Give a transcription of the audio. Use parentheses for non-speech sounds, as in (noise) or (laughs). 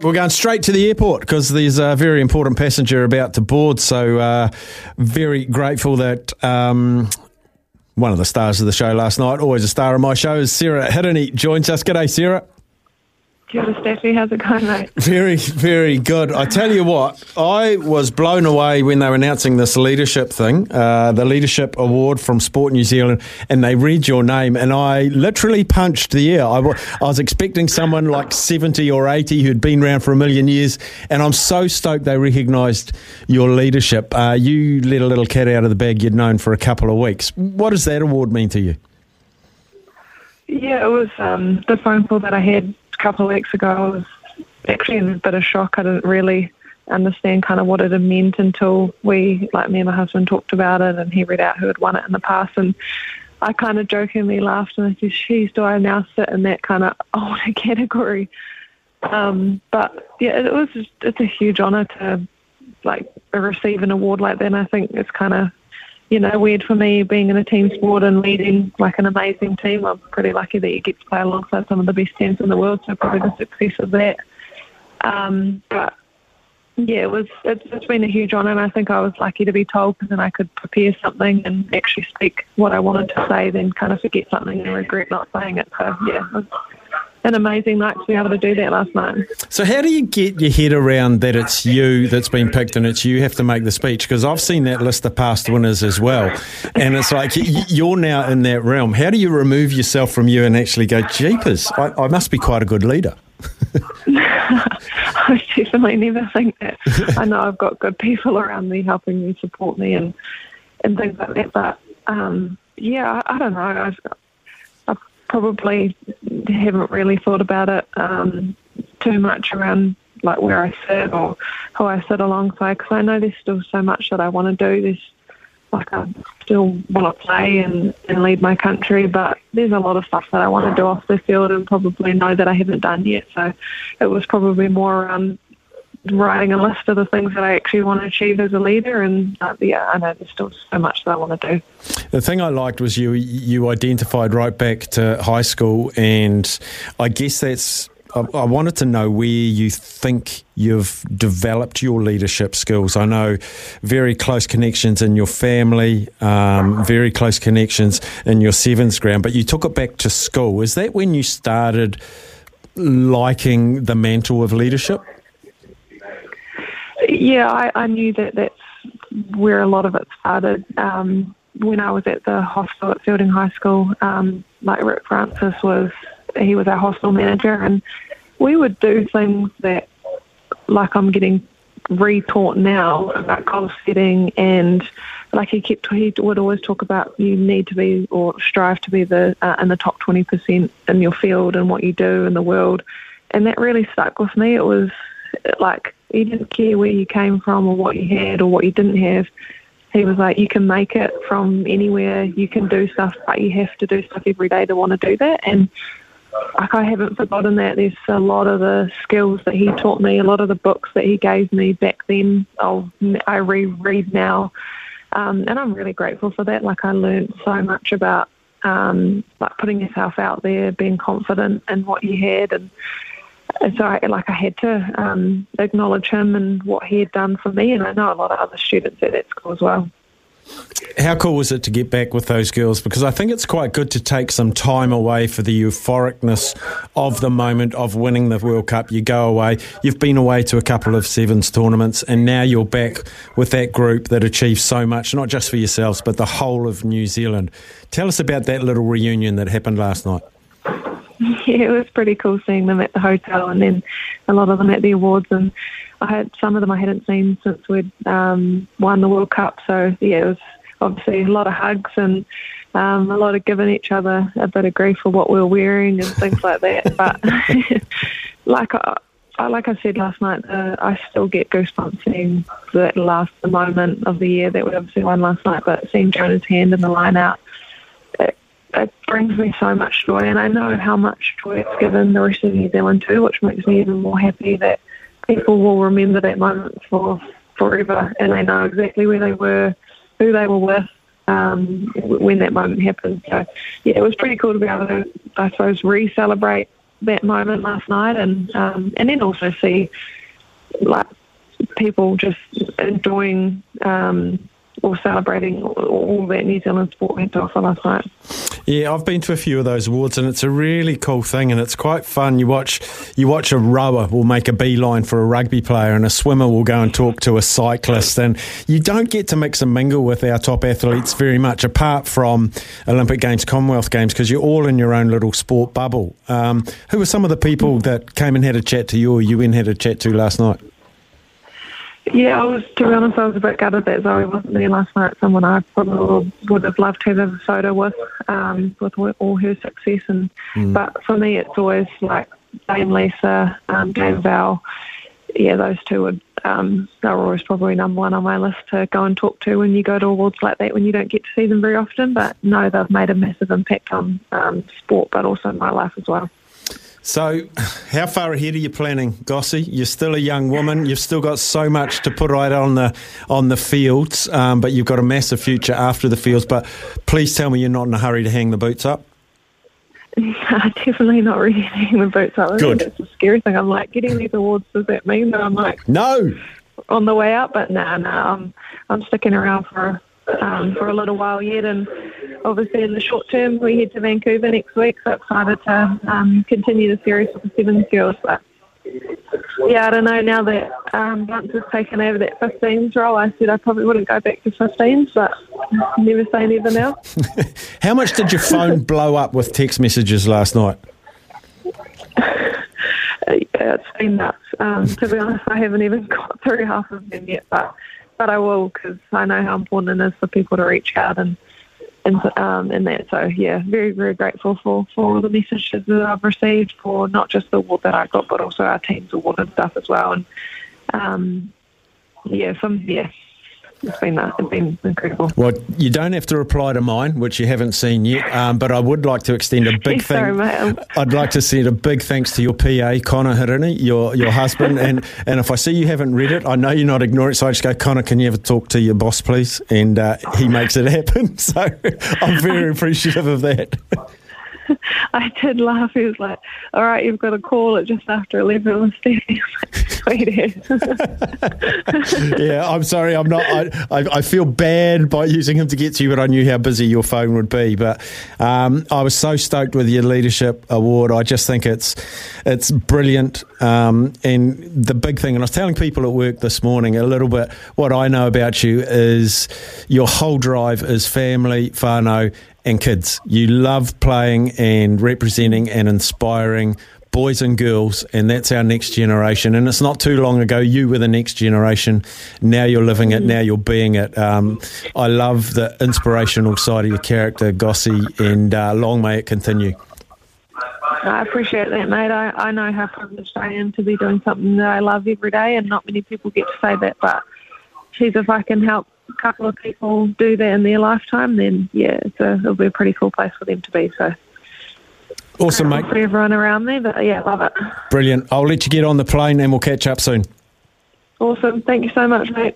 We're going straight to the airport because there's a very important passenger about to board. So, uh, very grateful that um, one of the stars of the show last night, always a star of my show, is Sarah Hirini, joins us. G'day, Sarah. Kia ora, Steffi. How's it going, mate? Very, very good. I tell you what, I was blown away when they were announcing this leadership thing, uh, the Leadership Award from Sport New Zealand, and they read your name, and I literally punched the air. I, was expecting someone like 70 or 80 who'd been around for a million years, and I'm so stoked they recognised your leadership. Uh, you let a little cat out of the bag you'd known for a couple of weeks. What does that award mean to you? Yeah, it was um, the phone call that I had couple of weeks ago, I was actually in a bit of shock. I didn't really understand kind of what it had meant until we, like me and my husband, talked about it, and he read out who had won it in the past, and I kind of jokingly laughed and I said, "Geez, do I now sit in that kind of (laughs) older category?" Um, but yeah, it was it's a huge honour to like receive an award like that. And I think it's kind of you know, weird for me being in a team sport and leading like an amazing team. I'm pretty lucky that you get to play alongside some of the best teams in the world, so probably the success of that. Um, but yeah, it was. It's, it's been a huge honour, and I think I was lucky to be told because then I could prepare something and actually speak what I wanted to say, then kind of forget something and regret not saying it. So yeah, it was, an amazing night to be able to do that last night. So, how do you get your head around that it's you that's been picked and it's you have to make the speech? Because I've seen that list of past winners as well, and it's like you're now in that realm. How do you remove yourself from you and actually go, "Jeepers, I, I must be quite a good leader"? (laughs) (laughs) I definitely never think that. I know I've got good people around me helping me, support me, and and things like that. But um, yeah, I, I don't know. I've, probably haven't really thought about it um, too much around like where I sit or who I sit alongside because I know there's still so much that I want to do. There's like I still want to play and, and lead my country, but there's a lot of stuff that I want to do off the field and probably know that I haven't done yet. So it was probably more around writing a list of the things that I actually want to achieve as a leader. And uh, yeah, I know there's still so much that I want to do. The thing I liked was you you identified right back to high school, and I guess that's. I, wanted to know where you think you've developed your leadership skills. I know very close connections in your family, um, very close connections in your sevens ground, but you took it back to school. Is that when you started liking the mantle of leadership? Yeah, I, I knew that that's where a lot of it started. Um, when I was at the hostel at Feilding High School, um, like Rick Francis was, he was our hostel manager, and we would do things that, like I'm getting retaught now about goal setting and like he kept he would always talk about you need to be or strive to be the uh, in the top 20% in your field and what you do in the world and that really stuck with me it was like he didn't care where you came from or what you had or what you didn't have. He was like, you can make it from anywhere. You can do stuff, but you have to do stuff every day to want to do that. And like I haven't forgotten that. There's a lot of the skills that he taught me, a lot of the books that he gave me back then. I'll, I reread now, um, and I'm really grateful for that. Like I learned so much about um, like putting yourself out there, being confident in what you had, and so I, like I had to um, acknowledge him and what he had done for me, and I know a lot of other students at that school as well. How cool was it to get back with those girls? Because I think it's quite good to take some time away for the euphoricness of the moment of winning the World Cup. You go away, you've been away to a couple of sevens tournaments, and now you're back with that group that achieved so much, not just for yourselves, but the whole of New Zealand. Tell us about that little reunion that happened last night. (laughs) yeah, it was pretty cool seeing them at the hotel and then a lot of them at the awards. And I had some of them I hadn't seen since we'd um, won the World Cup. So yeah, it was obviously a lot of hugs and um, a lot of giving each other a bit of grief for what we were wearing and things like that. (laughs) But (laughs) like I, like I said last night, uh, I still get goosebumps seeing that last moment of the year that we obviously won last night. But seeing Joanah's hand in the line out it brings me so much joy, and I know how much joy it's given the rest of New Zealand too, which makes me even more happy that people will remember that moment for forever, and they know exactly where they were, who they were with, um, when that moment happened. So, yeah, it was pretty cool to be able to, I suppose, re-celebrate that moment last night, and um, and then also see like people just enjoying um, or celebrating all that New Zealand sport had to offer last night. Yeah, I've been to a few of those awards, and it's a really cool thing, and it's quite fun. You watch, you watch a rower will make a beeline for a rugby player, and a swimmer will go and talk to a cyclist, and you don't get to mix and mingle with our top athletes very much, apart from Olympic Games, Commonwealth Games, because you're all in your own little sport bubble. Um, who were some of the people that came and had a chat to you, or you went and had a chat to last night? Yeah, I was, to be honest, I was a bit gutted that Zoi wasn't there last night. Someone I probably would have loved to have a photo with, um, with all her success. And mm. But for me, it's always like Dame Lisa, um, Dame Val. Yeah, those two would, um, they're always probably number one on my list to go and talk to when you go to awards like that when you don't get to see them very often. But no, they've made a massive impact on um, sport, but also my life as well. So, (laughs) how far ahead are you planning, Gossie? You're still a young woman. You've still got so much to put right on the on the fields, um, but you've got a massive future after the fields. But please tell me you're not in a hurry to hang the boots up. (laughs) No, definitely not ready to hang the boots up. I Good. It's a scary thing. I'm like getting these awards. Does that mean that I'm like no on the way out? But no, nah, no, nah, I'm I'm sticking around for um, for a little while yet, and obviously in the short term we head to Vancouver next week, so excited to um, continue the series with the Sevens girls. But yeah, I don't know. Now that um, Bunce has taken over that 15s role, I said I probably wouldn't go back to 15s, but never say never now. (laughs) How much did your phone (laughs) blow up with text messages last night? yeah, it's been nuts. Um, to be honest, I haven't even (laughs) got through half of them yet, but but I will because I know how important it is for people to reach out and and um, and that. So yeah, very very grateful for for all the messages that I've received for not just the award that I got, but also our team's award and stuff as well. And um, yeah, some yeah, it's been that. It's been incredible. Well, you don't have to reply to mine, which you haven't seen yet, um, but I would like to extend a big thing. (laughs) Sorry, I'd like to send a big thanks to your PA, Connor Hirini, your your husband, (laughs) and and if I see you haven't read it, I know you're not ignoring it, so I just go, Connor, can you ever talk to your boss, please? And uh, he makes it happen. (laughs) So I'm very appreciative of that. I did laugh. He was like, "All right, you've got to call it just after eleven with (laughs) Stevie." Yeah, I'm sorry. I'm not. I, I, I, feel bad by using him to get to you, but I knew how busy your phone would be. But um, I was so stoked with your leadership award. I just think it's it's brilliant. Um, and the big thing, and I was telling people at work this morning a little bit. What I know about you is your whole drive is family, whānau, and kids. You love playing and representing and inspiring boys and girls, and that's our next generation. And it's not too long ago you were the next generation. Now you're living it. Now you're being it. Um, I love the inspirational side of your character, Gossie, and uh, long may it continue. I appreciate that, mate. I, I know how privileged I am to be doing something that I love every day, and not many people get to say that. But, geez, if I can help a couple of people do that in their lifetime, then yeah, a, it'll be a pretty cool place for them to be. So. Awesome, mate. For everyone around me, but yeah, love it. Brilliant. I'll let you get on the plane and we'll catch up soon. Awesome. Thank you so much, mate.